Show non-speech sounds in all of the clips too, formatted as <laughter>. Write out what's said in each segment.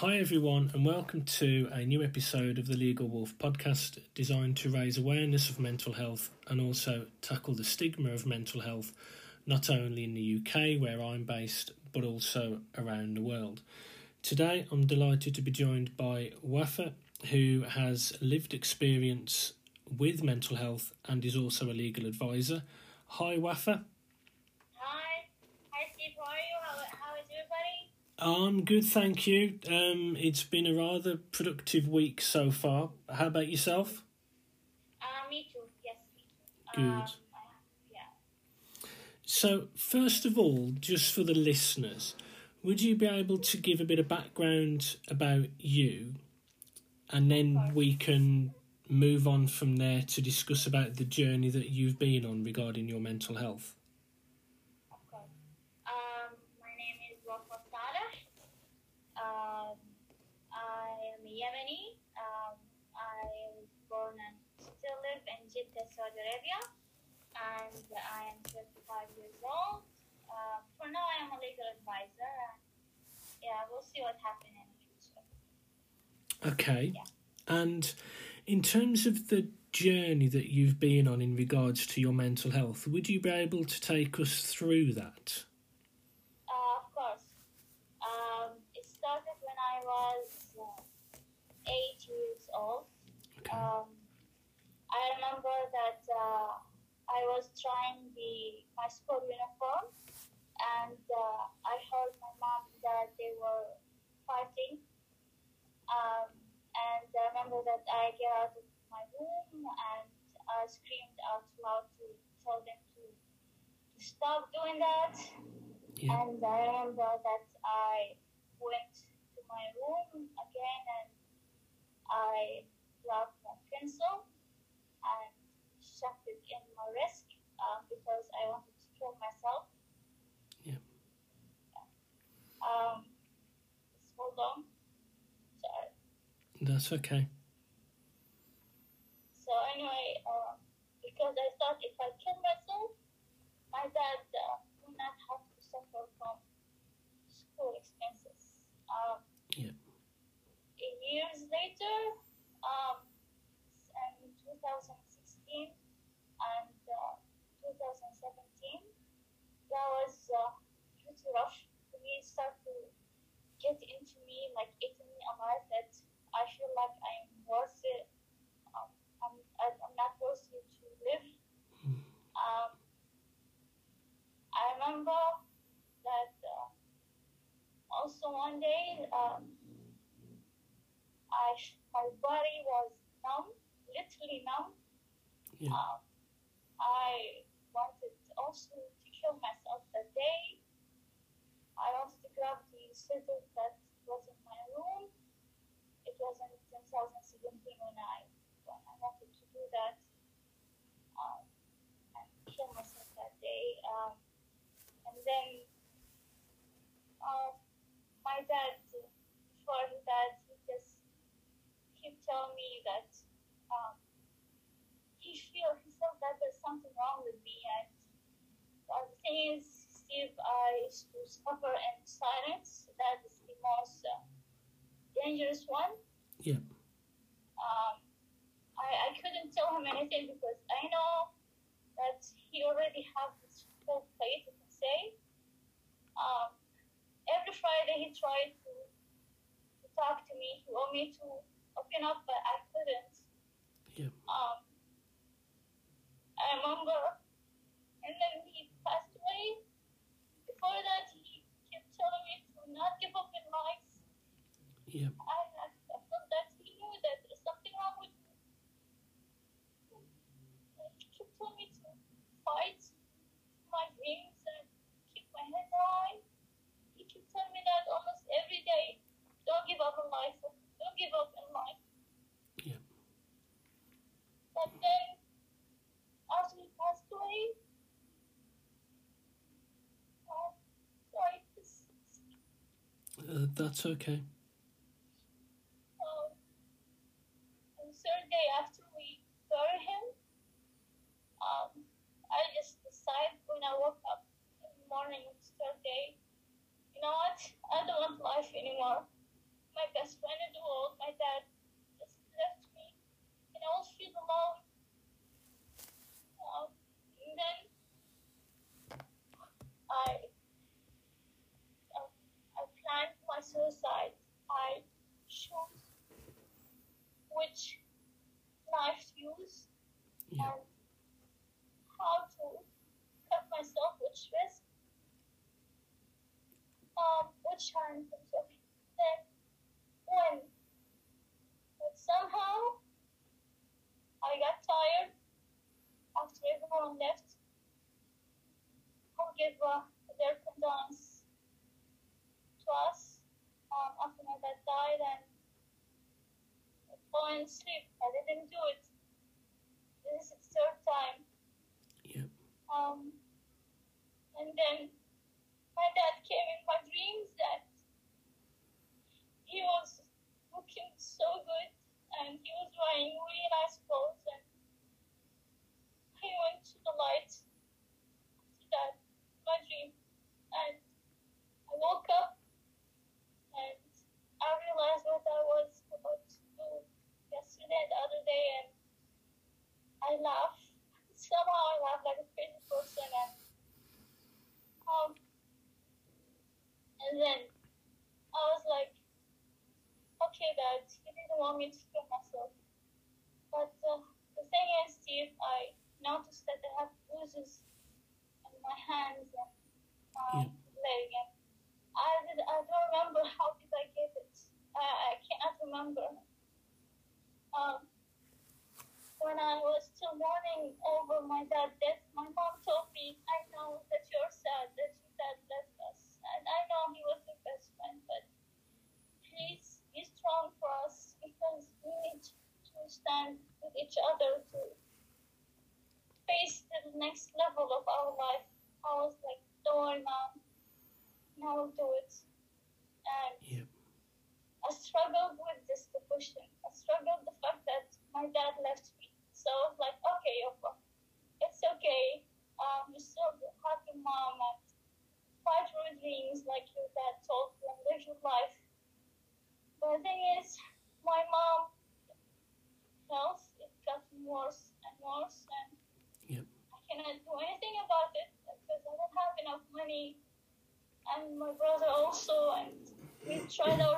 Hi, everyone, and welcome to a new episode of the Legal Wolf podcast designed to raise awareness of mental health and also tackle the stigma of mental health, not only in the UK, where I'm based, but also around the world. Today, I'm delighted to be joined by Wafa, who has lived experience with mental health and is also a legal advisor. Hi, Wafa. I'm good, thank you. Um, it's been a rather productive week so far. How about yourself? Uh, me too. Yes. Good. Um, yeah. So, first of all, just for the listeners, would you be able to give a bit of background about you, and then we can move on from there to discuss about the journey that you've been on regarding your mental health? And I am 35 years old. Uh, for now, I am a legal advisor, and yeah, we'll see what happens in the future. Okay. Yeah. And in terms of the journey that you've been on in regards to your mental health, would you be able to take us through that? Uh, of course. Um, it started when I was uh, eight years old. Okay. Um, I remember that uh, I was trying the my school uniform, and uh, I heard my mom that they were fighting. Um, and I remember that I get out of my room and I screamed out loud to tell them to, to stop doing that. Yeah. And I remember that I went to my room again and I grabbed my pencil and it in my wrist um, because I wanted to kill myself. Yeah. Um, hold on. Sorry. That's okay. So anyway, uh, because I thought if I kill myself, my dad uh, will not have to suffer from school expenses. Um, Yeah. Years later, um, in 2016 and uh, 2017, that was uh, pretty rough. We start to get into me, like eating me alive, that I feel like I'm worth it. Um, I'm, I'm not worthy to live. Mm. Um, I remember that uh, also one day um, I my body was numb, literally numb. Yeah. Um, I wanted also to kill myself that day. I wanted to that was in my room. It was in 2017 when I when I wanted to do that um, and kill myself that day. Um, and then uh, my dad, before he died, he just kept telling me that um, he feel he felt that there's something wrong with me, and the thing is, I used to suffer in silence. That is the most uh, dangerous one. Yeah. Um, I, I couldn't tell him anything because I know that he already has this full plate, you can say. Um, every Friday he tried to, to talk to me. He wanted me to open up, but I couldn't. Yeah. Um, I remember, and then he passed away. Before that, he kept telling me to not give up in life. Yeah. I, I, I felt that he knew that there's something wrong with me. He kept telling me to fight my dreams and keep my head high. He kept telling me that almost every day. Don't give up in life. Don't give up in life. Yeah. But then, after he passed away, uh, sorry, this, Uh, that's okay. give uh, their condolence to us um, after my dad died and fallen asleep. I didn't do it. This is the third time. Yep. Um, and then my dad came in my dreams that he was looking so good and he was wearing really nice clothes and he went to the light my dream. And I woke up and I realized what I was about to do yesterday and the other day, and I laugh. Somehow I laugh like a crazy person, and um, and then I was like, okay, God, He didn't want me to kill myself, but uh, the thing is. I know.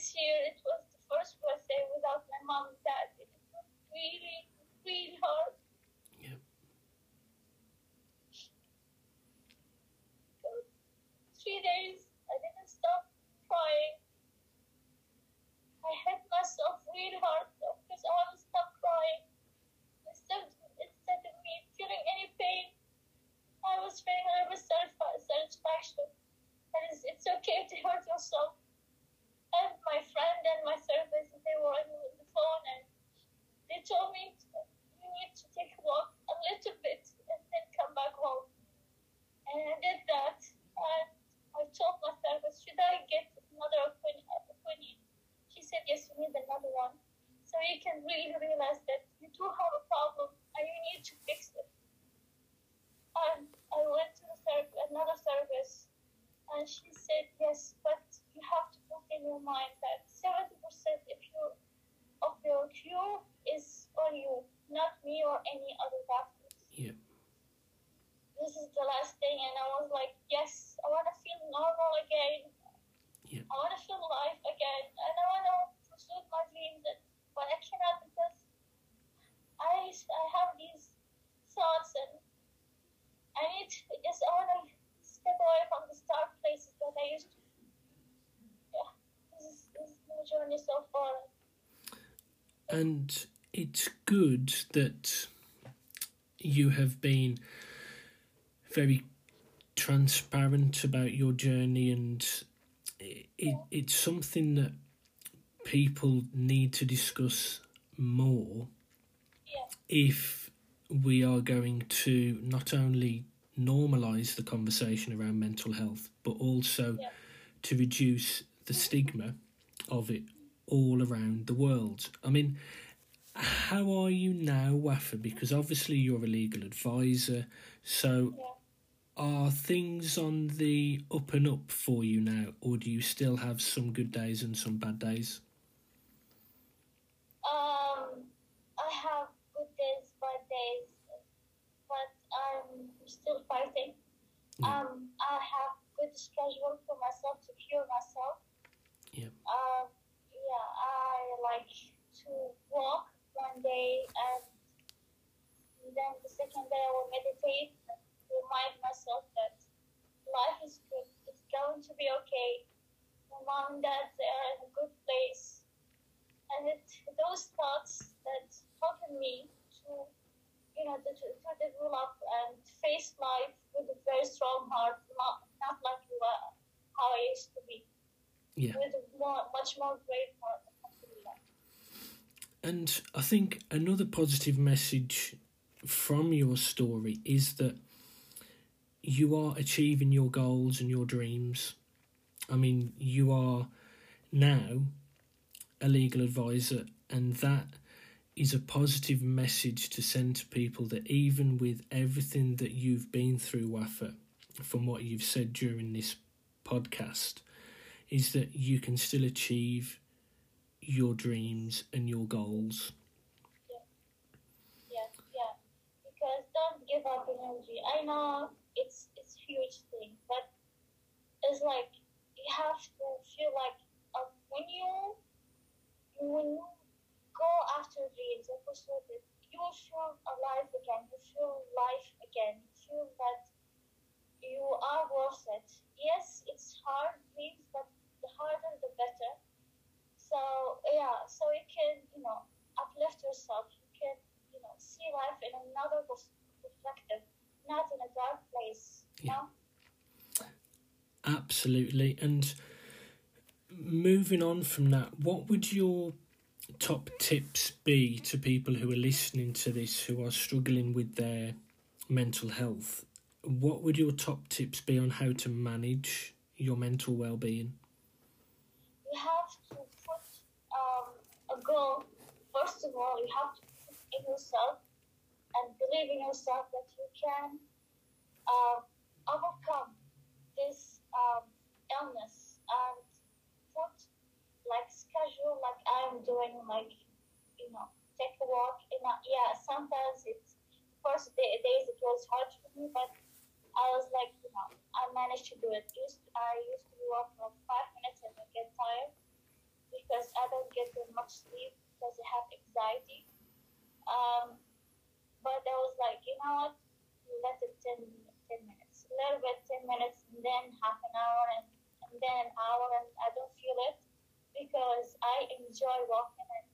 this year it was mind something that people need to discuss more Yeah. if we are going to not only normalize the conversation around mental health but also Yeah. to reduce the stigma of it all around the world i mean how are you now wafa because obviously you're a legal advisor so Yeah. Are things on the up and up for you now or do you still have some good days and some bad days Um, I have good days, bad days, but I'm still fighting. Yeah. Um, I have good schedule for myself to cure myself. Yeah. Um, yeah, I like to walk one day, and then the second day I will meditate remind myself that life is good. It's going to be okay. My mom and dad they are in a good place and it those thoughts that helped me to you know to, to, to develop and face life with a very strong heart not not like uh, how I used to be Yeah. with more, much more great heart. And I think another positive message from your story is that you are achieving your goals and your dreams. I mean, you are now a legal advisor, and that is a positive message to send to people that even with everything that you've been through, Wafa, from what you've said during this podcast, is that you can still achieve your dreams and your goals. yeah yeah because don't give up energy I know it's it's huge thing but it's like you have to feel like uh, when you when you go after dreams and pursue it you feel alive again you feel life again you feel that you are worth it. Yes it's hard dreams but the harder the better. So yeah so you can you know uplift yourself you can you know see life in another perspective not in a dark place Yeah. know Absolutely. And moving on from that, what would your top tips be to people who are listening to this who are struggling with their mental health? What would your top tips be on how to manage your mental well being? you have to put um, a goal. First of all, you have to put in yourself and believe in yourself that you can uh, overcome this um, illness. And put like schedule like I'm doing like you know take a walk yeah sometimes it's first day, days it was hard for me but I was like you know I managed to do it. Used I used to walk for five minutes and I get tired because I don't get much sleep because I have anxiety. Um, but I was like you know what let it 10, 10 minutes a little bit 10 minutes and then half an hour and, and then an hour and I don't feel it because I enjoy walking and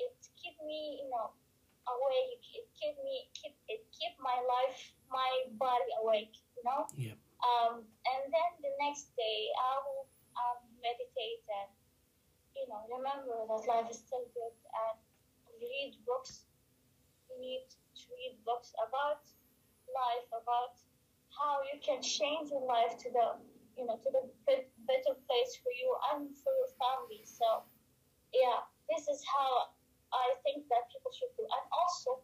it keep me, you know, awake. It keep me, keep it keep my life, my body awake. You know. Yeah. Um, and then the next day I will um, meditate and you know remember that life is still good and read books. You need read books about life, about how you can change your life to the you know to the better place for you and for your family. So yeah, this is how I think that people should do, and also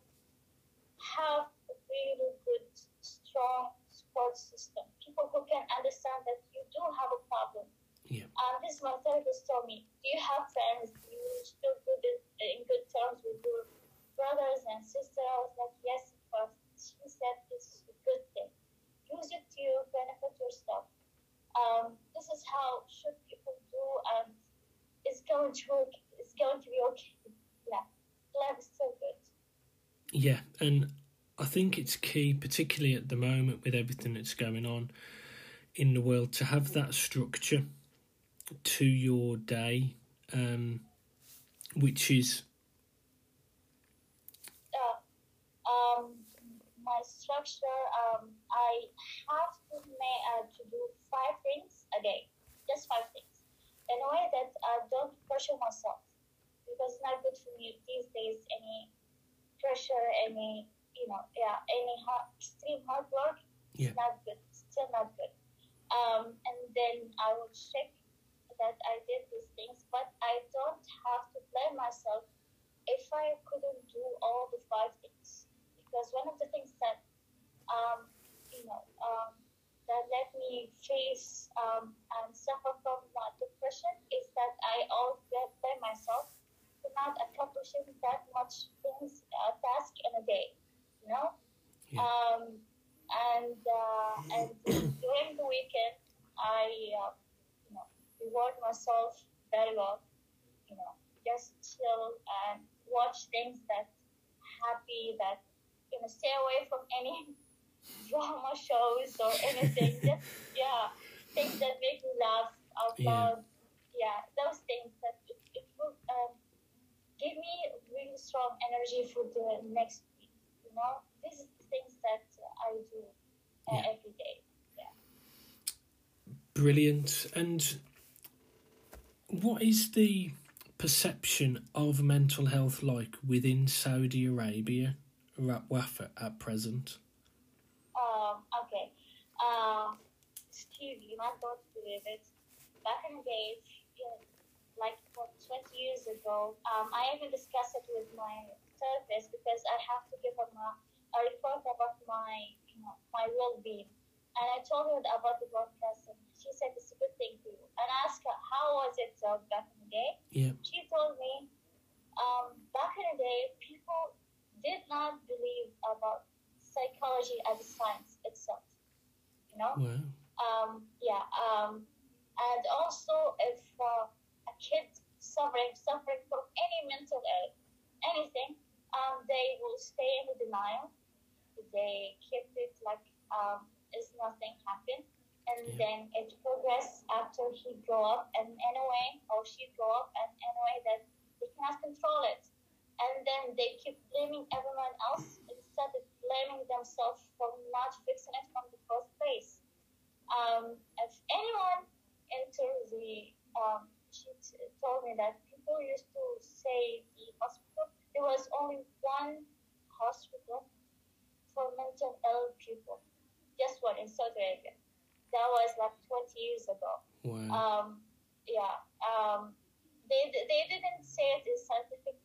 have a really good, strong support system. People who can understand that you do have a problem. Yeah. Um, this my therapist told me. Do you have friends? Do you still good in, in good terms with your brothers and sisters? I was like, yes, of course. She said this is a good thing. Use it to benefit yourself. Um, this is how should people do, and it's going to work. It's going to be okay. <laughs> Yeah, life is so good. Yeah, and I think it's key, particularly at the moment with everything that's going on in the world, to have that structure to your day, um, which is my structure, um, I have to make uh, to do five things a day, just five things, in a way that I don't pressure myself because it's not good for me these days. Any pressure, any you know, yeah, any hard, extreme hard work, Yeah. not good. Still not good. Um, and then I will check that I did these things, but I don't have to blame myself if I couldn't do all the five things. Because one of the things that, um, you know, um, that let me face um, and suffer from uh, depression is that I always get by myself not accomplishing that much things, uh, task in a day, you know? Yeah. Um, and uh, and during the weekend, I uh, you know reward myself very well. You know, just chill and watch things that happy that you know stay away from any <laughs> drama shows or anything. <laughs> just yeah, things that make me laugh out Yeah. loud. Yeah, those things that it, it will um, give me really strong energy for the next week. You know, these are the things that I do uh, Yeah. every day. Brilliant. And what is the perception of mental health like within Saudi Arabia, Ra- Wafa, at present? Um, okay. Um, Steve, you might not believe it. Back in the days, like what, 20 years ago, um, I even discussed it with my therapist because I have to give her my, a report about my, you know, my well-being. And I told her about the broadcast, and she said it's a good thing for you. And I asked her, how was it uh, back in the day? Yeah. She told me, um, back in the day, people did not believe about psychology as a science itself. You know? Wow. Um, yeah. Um, and also, if uh, a kid suffering suffering from any mental ill, anything, um, they will stay in denial. They keep it like um, as nothing happened, and Yeah. then it progress after he grow up, and in a way, or she grow up, and in a way that they cannot control it, and then they keep blaming everyone else instead of blaming themselves for not fixing it from the first place um, if anyone enters the, um, she t- told me that people used to say the hospital, there was only one hospital for mental ill people, just one in Saudi Arabia. That was like 20 years ago. Wow. Um, yeah. Um, they, they didn't say it in scientific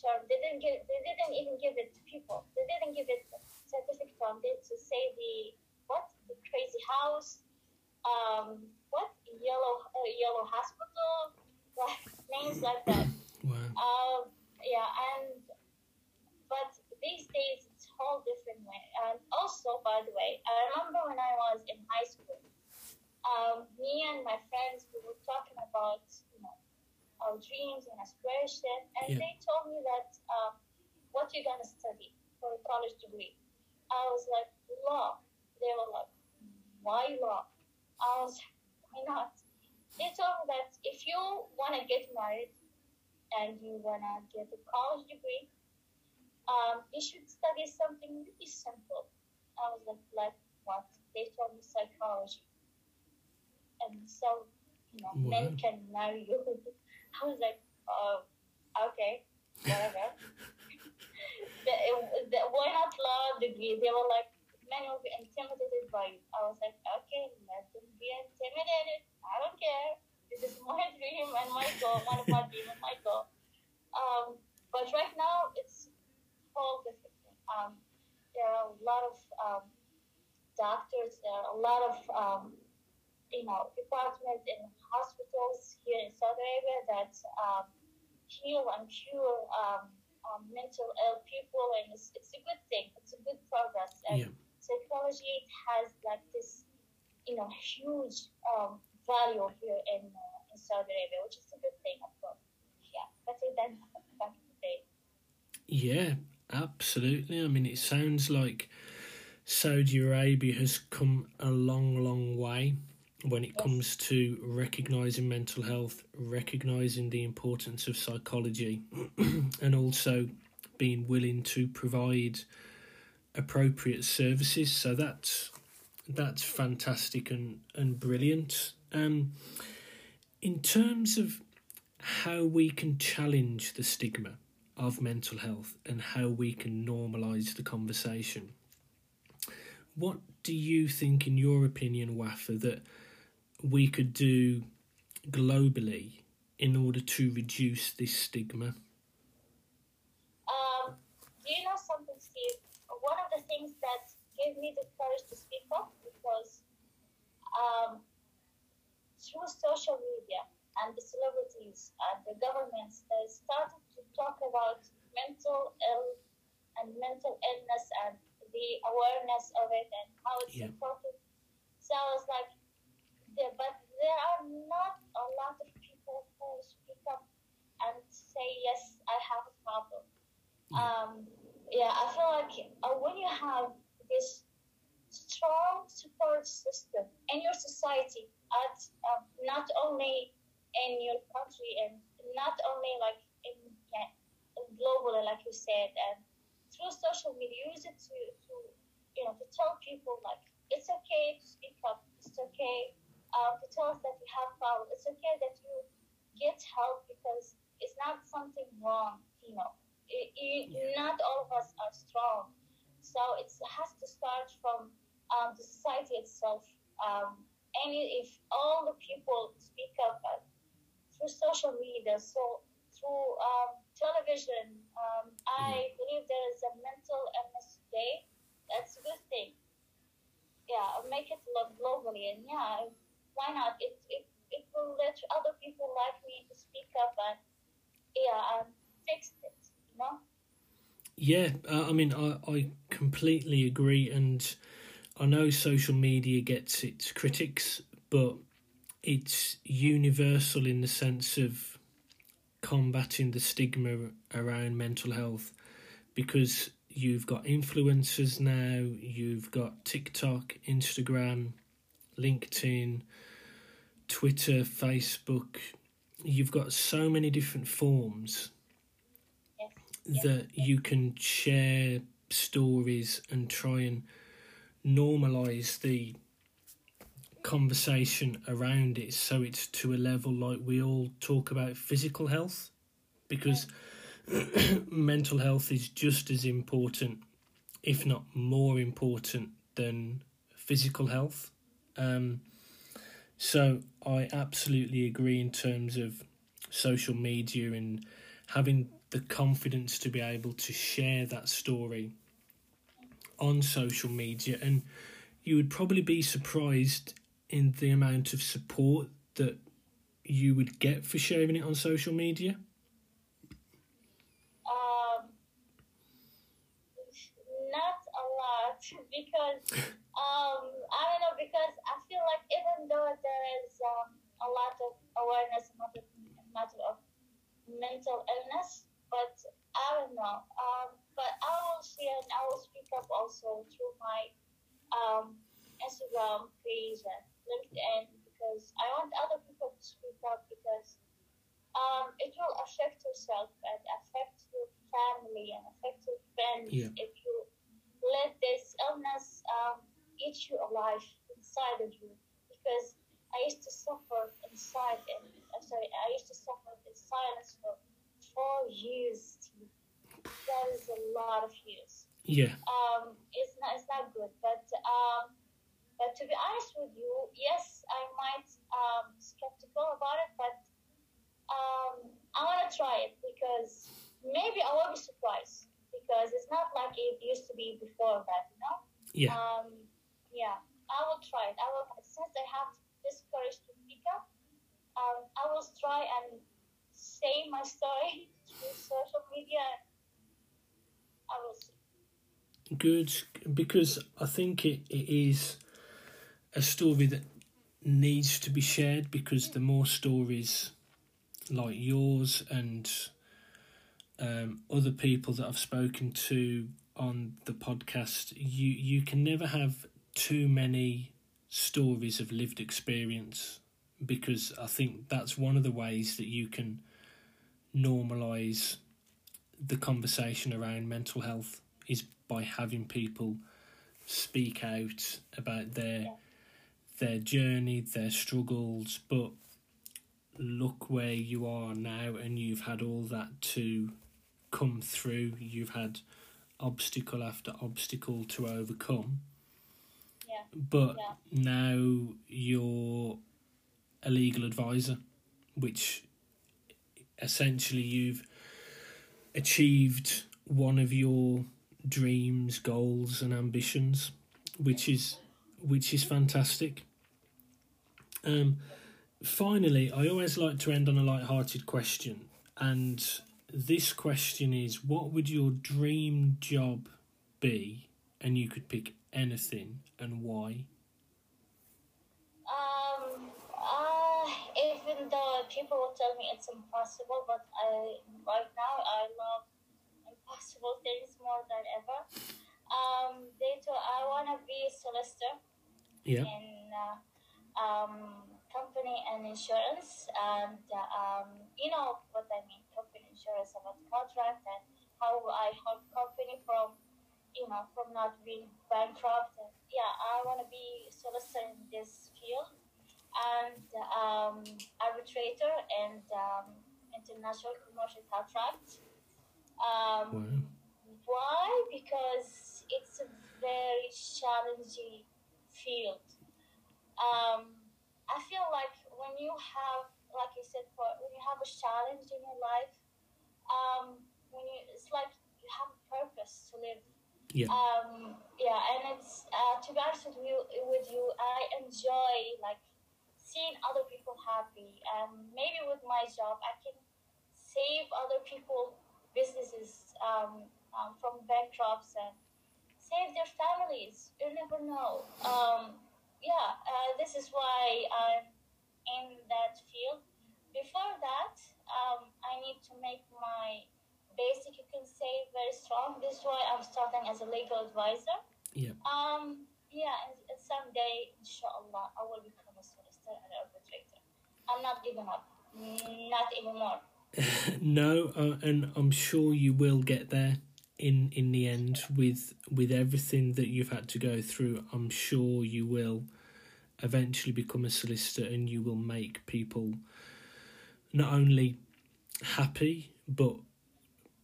term. They didn't give. They didn't even give it to people. They didn't give it scientific term. They to say the what the crazy house. Um, what yellow uh, yellow hospital. Like names like that. <coughs> wow. Um, yeah, and but these days it's whole different way. And also, by the way, I remember when I was in high school, um, me and my friends we were talking about you know our dreams and aspiration, and Yeah. they told me that um, what you're gonna study for a college degree. I was like law. They were like, why law? I was like, why not? They told me that if you wanna get married and you wanna get a college degree, um, you should study something really simple. I was like, like what? They told me psychology. And so, you know, men can marry you. <laughs> I was like, oh, okay, whatever. <laughs> the, the, why not law degree? They were like, men will be intimidated by you. I was like, okay, let them be intimidated. I don't care. This is my <laughs> dream and my goal, one of my dream and my goal. Um, but right now, it's whole different thing. Um, there are a lot of um, doctors, there are a lot of um, you know departments in hospitals here in Saudi Arabia that um, heal and cure um, um, mental ill people, and it's, it's a good thing. It's a good progress. And Yeah. psychology has like this, you know, huge um, value here in uh, in Saudi Arabia, which is a good thing, of course. Yeah, better than <laughs> back in the day. Yeah, absolutely. I mean, it sounds like Saudi Arabia has come a long, long way when it comes to recognizing mental health, recognizing the importance of psychology, <clears throat> and also being willing to provide appropriate services. So that's that's fantastic and and brilliant. Um, in terms of how we can challenge the stigma of mental health and how we can normalise the conversation. What do you think, in your opinion, Wafa, that we could do globally in order to reduce this stigma? Um, do you know something, Steve? One of the things that gave me the courage to speak up because um, through social media and the celebrities and the governments, they started to talk about mental ill and mental illness and the awareness of it and how it's Yeah. important. So I was like, there, but there are not a lot of people who speak up and say, yes, I have a problem. Yeah. Um, yeah, I feel like uh, when you have this strong support system in your society, at uh, not only in your country and not only like in, yeah, globally, like you said, and through social media, use it to, to you know to tell people like it's okay to speak up, it's okay to tell us that you have problem, it's okay that you get help because it's not something wrong, you know. It, it, Not all of us are strong, so it has to start from um, the society itself. Um, and if all the people speak up uh, through social media, so through um, television, um, I believe there is a mental illness day. That's a good thing. Yeah, make it look globally, and yeah, why not? It it, it will let other people like me to speak up and yeah, and fix it. You know. Yeah, uh, I mean, I, I completely agree, and I know social media gets its critics, but it's universal in the sense of combating the stigma around mental health because you've got influencers now, you've got TikTok, Instagram, LinkedIn, Twitter, Facebook. You've got so many different forms Yes. yes, that yes. you can share stories and try and normalize the conversation around it so it's to a level like we all talk about physical health because <clears throat> mental health is just as important if not more important than physical health um, so i absolutely agree in terms of social media and having the confidence to be able to share that story on social media. And you would probably be surprised in the amount of support that you would get for sharing it on social media. Um, not a lot because um, I don't know because I feel like even though there is um, a lot of awareness about the matter of mental illness, but I don't know. Um, but I will share and I will speak up also through my um, Instagram page and LinkedIn because I want other people to speak up because um, it will affect yourself and affect your family and affect your friends Yeah. if you let this illness um, eat you alive inside of you. Because I used to suffer inside, and I'm sorry, I used to suffer in silence for four years. Steve. That is a lot of years yeah um, it's not it's not good. But um, but to be honest with you, yes, I might um, skeptical about it, but um, I want to try it because maybe I will be surprised because it's not like it used to be before that, you know. yeah Um, yeah, I will try it. I will since I have this courage to speak up. Um, I will try and say my story <laughs> through social media. I will see. good because i think it, it is a story that needs to be shared because the more stories like yours and um, other people that I've spoken to on the podcast, you you can never have too many stories of lived experience because I think that's one of the ways that you can normalize the conversation around mental health is by having people speak out about their their journey, their struggles, but look where you are now and you've had all that to come through. You've had obstacle after obstacle to overcome. Yeah. But Yeah. now you're a legal advisor, which essentially you've achieved one of your dreams, goals, and ambitions, which is which is fantastic. Um, finally, I always like to end on a light-hearted question, and this question is: What would your dream job be? And you could pick anything, and why? Um, uh, even though people will tell me it's impossible, but I right now I love impossible things more than ever. Um, they told I want to be a solicitor Yeah, in uh, um, company and insurance, and uh, um, you know what I mean, company insurance about contract and how I help company from you know from not being bankrupt. And, yeah, I want to be solicitor in this field and um, arbitrator and um, international commercial contract. Um, wow, why? Because it's a very challenging field. Um, I feel like when you have, like you said, for, when you have a challenge in your life, um, when you, it's like you have a purpose to live. Yeah. Um, yeah, and it's uh, to be honest with you, with you, I enjoy like seeing other people happy. And maybe with my job, I can save other people businesses um, um, from bankrupts and save their families. You never know. Um, yeah, uh, this is why I'm in that field. Before that, um, I need to make my basic, you can say, very strong. This is why I'm starting as a legal advisor. Yeah. Um, yeah, and, and someday, inshallah, I will become a solicitor and arbitrator. I'm not giving up. Not anymore. <laughs> no, uh, and I'm sure you will get there in in the end with with everything that you've had to go through. I'm sure you will eventually become a solicitor, and you will make people not only happy but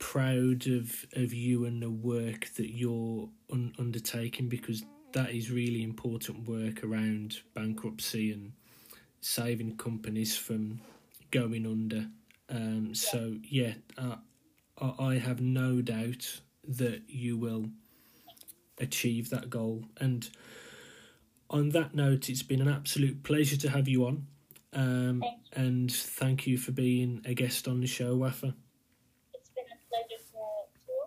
proud of of you and the work that you're un- undertaking because that is really important work around bankruptcy and saving companies from going under. Um, so yeah, uh, I I have no doubt that you will achieve that goal. And on that note, it's been an absolute pleasure to have you on. Um, and thank you for being a guest on the show, Wafa. It's been a pleasure to, too.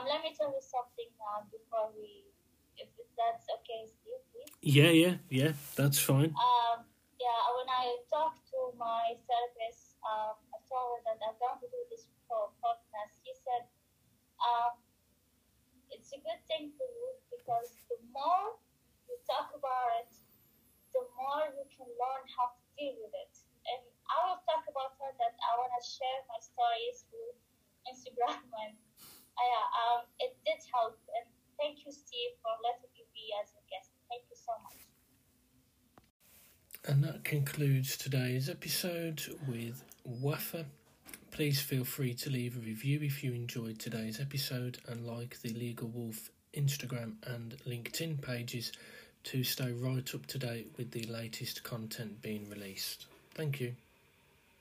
Um, let me tell you something now before we, if that's okay, Steve, please. Yeah, yeah, yeah, that's fine. Um, yeah, when I talked to my therapist, um, I told her that I'm going to do this po- podcast. She said, um, it's a good thing for you because the more you talk about it, the more you can learn how to deal with it. And I will talk about her that I want to share my stories through Instagram <laughs> and um, it did help. And thank you, Steve, for letting me be as a guest. Thank you so much. And that concludes today's episode with Wafa. Please feel free to leave a review if you enjoyed today's episode and like the Legal Wolf Instagram and LinkedIn pages to stay right up to date with the latest content being released. Thank you.